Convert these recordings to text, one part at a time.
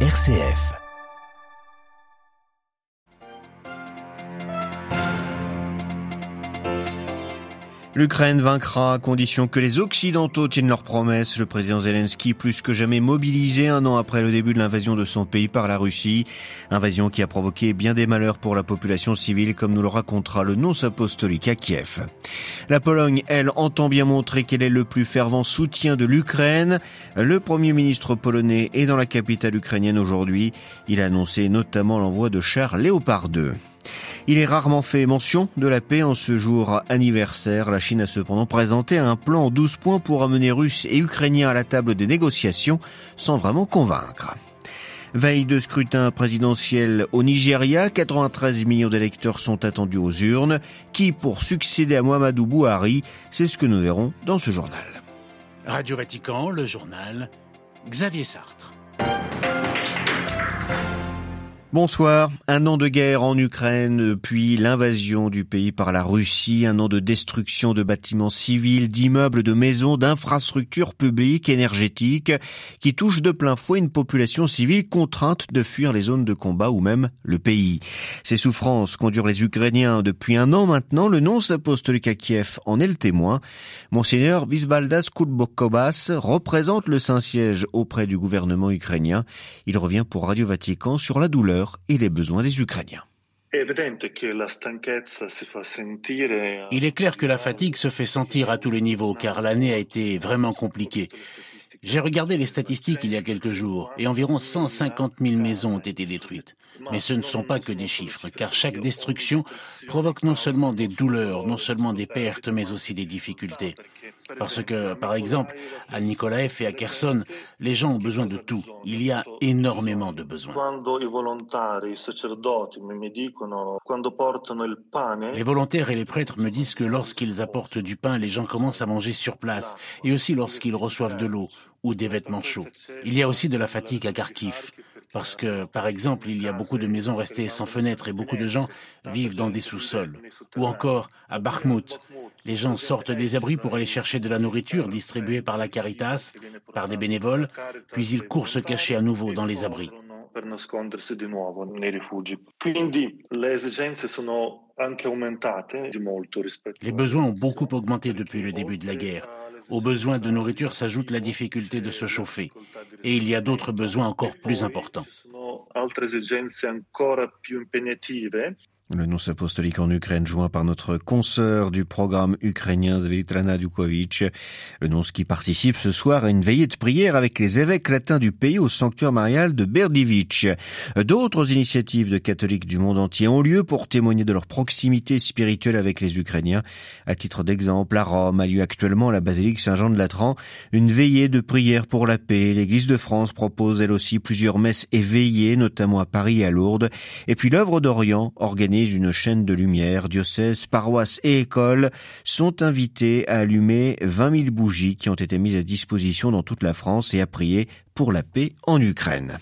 RCF. L'Ukraine vaincra à condition que les Occidentaux tiennent leurs promesses. Le président Zelensky, plus que jamais mobilisé un an après le début de l'invasion de son pays par la Russie. Invasion qui a provoqué bien des malheurs pour la population civile, comme nous le racontera le nonce apostolique à Kiev. La Pologne, elle, entend bien montrer qu'elle est le plus fervent soutien de l'Ukraine. Le premier ministre polonais est dans la capitale ukrainienne aujourd'hui. Il a annoncé notamment l'envoi de chars Léopard 2. Il est rarement fait mention de la paix en ce jour anniversaire. La Chine a cependant présenté un plan en 12 points pour amener Russes et Ukrainiens à la table des négociations sans vraiment convaincre. Veille de scrutin présidentiel au Nigeria, 93 millions d'électeurs sont attendus aux urnes. Qui pour succéder à Mohamedou Bouhari C'est ce que nous verrons dans ce journal. Radio Vatican, le journal Xavier Sartre. Bonsoir. Un an de guerre en Ukraine, puis l'invasion du pays par la Russie, un an de destruction de bâtiments civils, d'immeubles, de maisons, d'infrastructures publiques, énergétiques, qui touchent de plein fouet une population civile contrainte de fuir les zones de combat ou même le pays. Ces souffrances qu'endurent les Ukrainiens depuis un an maintenant, le nonce apostolique à Kiev en est le témoin. Monseigneur Visvaldas Kulbokobas représente le Saint-Siège auprès du gouvernement ukrainien. Il revient pour Radio Vatican sur la douleur et les besoins des Ukrainiens. Il est clair que la fatigue se fait sentir à tous les niveaux car l'année a été vraiment compliquée. J'ai regardé les statistiques il y a quelques jours et environ 150 000 maisons ont été détruites. Mais ce ne sont pas que des chiffres, car chaque destruction provoque non seulement des douleurs, non seulement des pertes, mais aussi des difficultés. Parce que, par exemple, à Nikolaev et à Kherson, les gens ont besoin de tout. Il y a énormément de besoins. Les volontaires et les prêtres me disent que lorsqu'ils apportent du pain, les gens commencent à manger sur place, et aussi lorsqu'ils reçoivent de l'eau ou des vêtements chauds. Il y a aussi de la fatigue à Kharkiv. Parce que, par exemple, il y a beaucoup de maisons restées sans fenêtres et beaucoup de gens vivent dans des sous-sols. Ou encore, à Bakhmut, les gens sortent des abris pour aller chercher de la nourriture distribuée par la Caritas, par des bénévoles, puis ils courent se cacher à nouveau dans les abris. Les besoins ont beaucoup augmenté depuis le début de la guerre. Aux besoins de nourriture s'ajoute la difficulté de se chauffer. Et il y a d'autres besoins encore plus importants. Le nonce apostolique en Ukraine joint par notre consoeur du programme ukrainien Zvelitrana Dukovic. Le nonce qui participe ce soir à une veillée de prière avec les évêques latins du pays au sanctuaire marial de Berdivitch. D'autres initiatives de catholiques du monde entier ont lieu pour témoigner de leur proximité spirituelle avec les Ukrainiens. À titre d'exemple, à Rome a lieu actuellement la basilique Saint-Jean de Latran une veillée de prière pour la paix. L'Église de France propose elle aussi plusieurs messes et veillées, notamment à Paris et à Lourdes. Et puis l'œuvre d'Orient organise une chaîne de lumière. Diocèses, paroisses et écoles sont invités à allumer 20 000 bougies qui ont été mises à disposition dans toute la France et à prier pour la paix en Ukraine.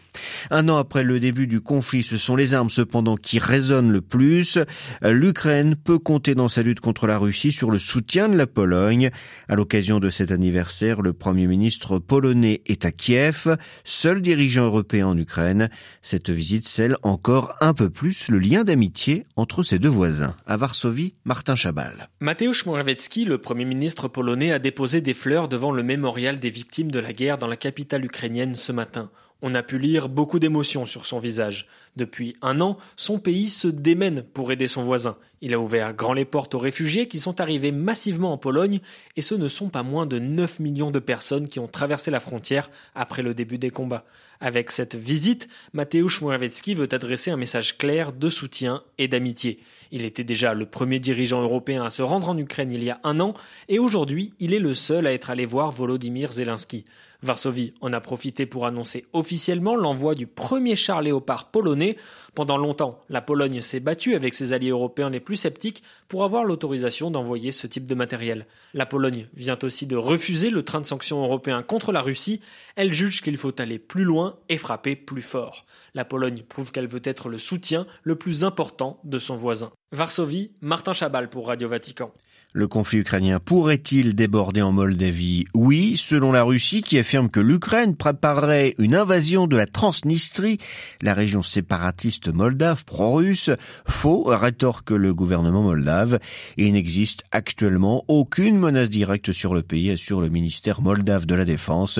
Un an après le début du conflit, ce sont les armes cependant qui résonnent le plus. L'Ukraine peut compter dans sa lutte contre la Russie sur le soutien de la Pologne. À l'occasion de cet anniversaire, le Premier ministre polonais est à Kiev, seul dirigeant européen en Ukraine. Cette visite scelle encore un peu plus le lien d'amitié entre ses deux voisins. À Varsovie, Martin Chabal. Mateusz Morawiecki, le Premier ministre polonais, a déposé des fleurs devant le mémorial des victimes de la guerre dans la capitale ukrainienne ce matin. On a pu lire beaucoup d'émotions sur son visage. Depuis un an, son pays se démène pour aider son voisin. Il a ouvert grand les portes aux réfugiés qui sont arrivés massivement en Pologne et ce ne sont pas moins de 9 millions de personnes qui ont traversé la frontière après le début des combats. Avec cette visite, Mateusz Morawiecki veut adresser un message clair de soutien et d'amitié. Il était déjà le premier dirigeant européen à se rendre en Ukraine il y a un an et aujourd'hui, il est le seul à être allé voir Volodymyr Zelensky. Varsovie en a profité pour annoncer officiellement l'envoi du premier char léopard polonais. Pendant longtemps, la Pologne s'est battue avec ses alliés européens les plus sceptiques pour avoir l'autorisation d'envoyer ce type de matériel. La Pologne vient aussi de refuser le train de sanctions européen contre la Russie. Elle juge qu'il faut aller plus loin et frapper plus fort. La Pologne prouve qu'elle veut être le soutien le plus important de son voisin. Varsovie, Martin Chabal pour Radio Vatican. Le conflit ukrainien pourrait-il déborder en Moldavie? Oui, selon la Russie qui affirme que l'Ukraine préparerait une invasion de la Transnistrie, la région séparatiste moldave pro-russe. Faux, rétorque le gouvernement moldave. Il n'existe actuellement aucune menace directe sur le pays, assure le ministère moldave de la Défense,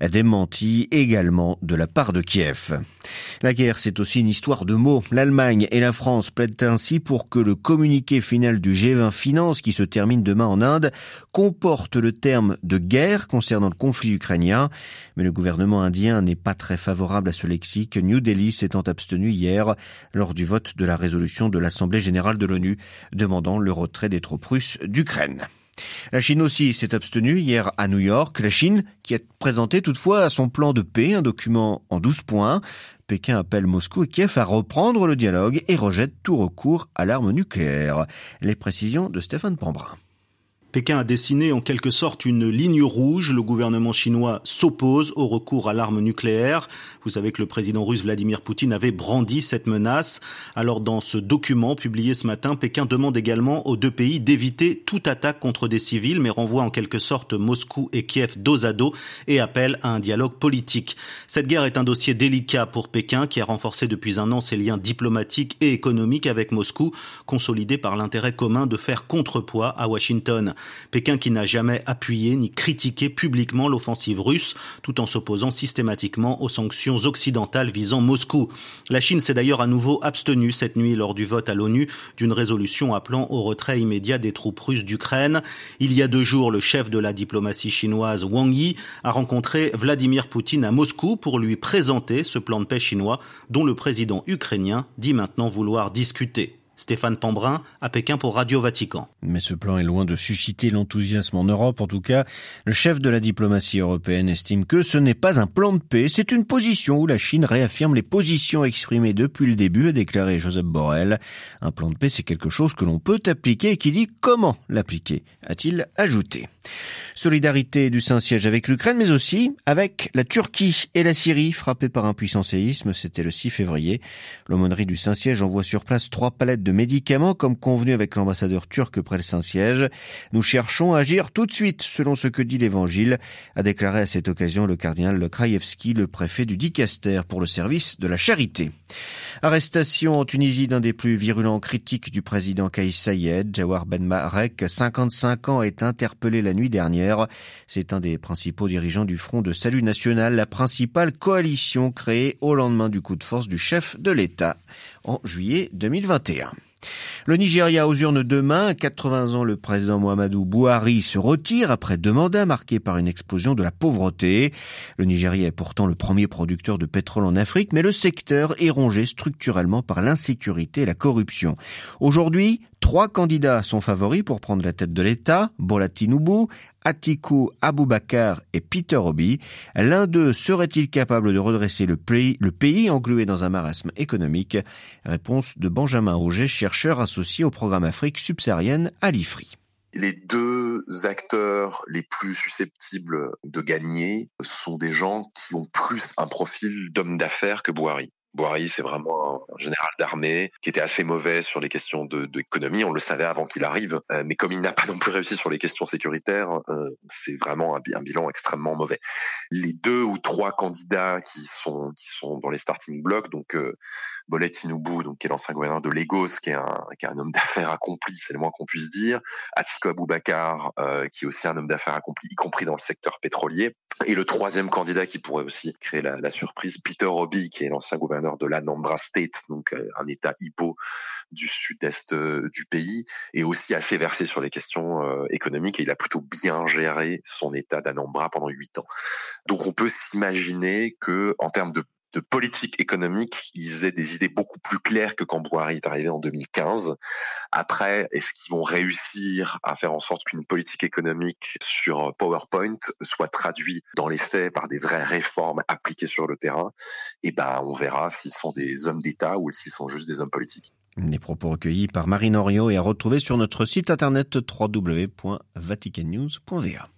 démenti également de la part de Kiev. La guerre, c'est aussi une histoire de mots. L'Allemagne et la France plaident ainsi pour que le communiqué final du G20 Finance qui se termine demain en Inde, comporte le terme de guerre concernant le conflit ukrainien. Mais le gouvernement indien n'est pas très favorable à ce lexique, New Delhi s'étant abstenu hier lors du vote de la résolution de l'Assemblée générale de l'ONU demandant le retrait des troupes russes d'Ukraine. La Chine aussi s'est abstenue hier à New York. La Chine qui a présenté toutefois son plan de paix, un document en 12 points. Pékin appelle Moscou et Kiev à reprendre le dialogue et rejette tout recours à l'arme nucléaire. Les précisions de Stéphane Pambrin. Pékin a dessiné en quelque sorte une ligne rouge. Le gouvernement chinois s'oppose au recours à l'arme nucléaire. Vous savez que le président russe Vladimir Poutine avait brandi cette menace. Alors dans ce document publié ce matin, Pékin demande également aux deux pays d'éviter toute attaque contre des civils, mais renvoie en quelque sorte Moscou et Kiev dos à dos et appelle à un dialogue politique. Cette guerre est un dossier délicat pour Pékin qui a renforcé depuis un an ses liens diplomatiques et économiques avec Moscou, consolidés par l'intérêt commun de faire contrepoids à Washington. Pékin qui n'a jamais appuyé ni critiqué publiquement l'offensive russe, tout en s'opposant systématiquement aux sanctions occidentales visant Moscou. La Chine s'est d'ailleurs à nouveau abstenue cette nuit lors du vote à l'ONU d'une résolution appelant au retrait immédiat des troupes russes d'Ukraine. Il y a deux jours, le chef de la diplomatie chinoise Wang Yi a rencontré Vladimir Poutine à Moscou pour lui présenter ce plan de paix chinois dont le président ukrainien dit maintenant vouloir discuter. Stéphane Pambrin à Pékin pour Radio Vatican. Mais ce plan est loin de susciter l'enthousiasme en Europe. En tout cas, le chef de la diplomatie européenne estime que ce n'est pas un plan de paix, c'est une position où la Chine réaffirme les positions exprimées depuis le début, a déclaré Joseph Borrell. Un plan de paix, c'est quelque chose que l'on peut appliquer et qui dit comment l'appliquer, a-t-il ajouté. Solidarité du Saint-Siège avec l'Ukraine, mais aussi avec la Turquie et la Syrie, frappées par un puissant séisme. C'était le 6 février. L'aumônerie du Saint-Siège envoie sur place trois palettes de médicaments, comme convenu avec l'ambassadeur turc près le Saint-Siège. Nous cherchons à agir tout de suite, selon ce que dit l'Évangile, a déclaré à cette occasion le cardinal Krajewski, le préfet du Dicaster pour le service de la charité. Arrestation en Tunisie d'un des plus virulents critiques du président Kais Sayed, Jawar Ben Marek, 55 ans, est interpellé la nuit dernière. C'est un des principaux dirigeants du Front de Salut National, la principale coalition créée au lendemain du coup de force du chef de l'État en juillet 2021. Le Nigeria aux urnes demain. À 80 ans, le président Mohamedou Buhari se retire après deux mandats marqués par une explosion de la pauvreté. Le Nigeria est pourtant le premier producteur de pétrole en Afrique, mais le secteur est rongé structurellement par l'insécurité et la corruption. Aujourd'hui, Trois candidats sont favoris pour prendre la tête de l'État, Bola Tinubu, Atiku Abubakar et Peter Obi. L'un d'eux serait-il capable de redresser le pays, englué dans un marasme économique? Réponse de Benjamin Auger, chercheur associé au programme Afrique subsaharienne à l'IFRI les deux acteurs les plus susceptibles de gagner sont des gens qui ont plus un profil d'homme d'affaires que Boari. Boari, c'est vraiment un général d'armée qui était assez mauvais sur les questions d'économie. on le savait avant qu'il arrive, euh, mais comme il n'a pas non plus réussi sur les questions sécuritaires, euh, c'est vraiment un, bilan extrêmement mauvais. Les deux ou trois candidats qui sont qui sont dans les starting blocks, donc euh, Bolet donc qui est l'ancien gouverneur de Lagos, qui est un, qui est un homme d'affaires accompli, c'est le moins qu'on puisse dire. Atiko Abubakar, euh, qui est aussi un homme d'affaires accompli, y compris dans le secteur pétrolier. Et le troisième candidat qui pourrait aussi créer la, surprise, Peter Obi, qui est l'ancien gouverneur de l'Anambra State, donc euh, un État hippo du sud-est euh, du pays, et aussi assez versé sur les questions euh, économiques. Et il a plutôt bien géré son État d'Anambra pendant huit ans. Donc on peut s'imaginer que, en termes de de politique économique, ils aient des idées beaucoup plus claires que quand Boari est arrivé en 2015. Après, est-ce qu'ils vont réussir à faire en sorte qu'une politique économique sur PowerPoint soit traduite dans les faits par des vraies réformes appliquées sur le terrain? Eh ben, on verra s'ils sont des hommes d'État ou s'ils sont juste des hommes politiques. Les propos recueillis par Marine Oriot et à retrouver sur notre site internet www.vaticannews.va.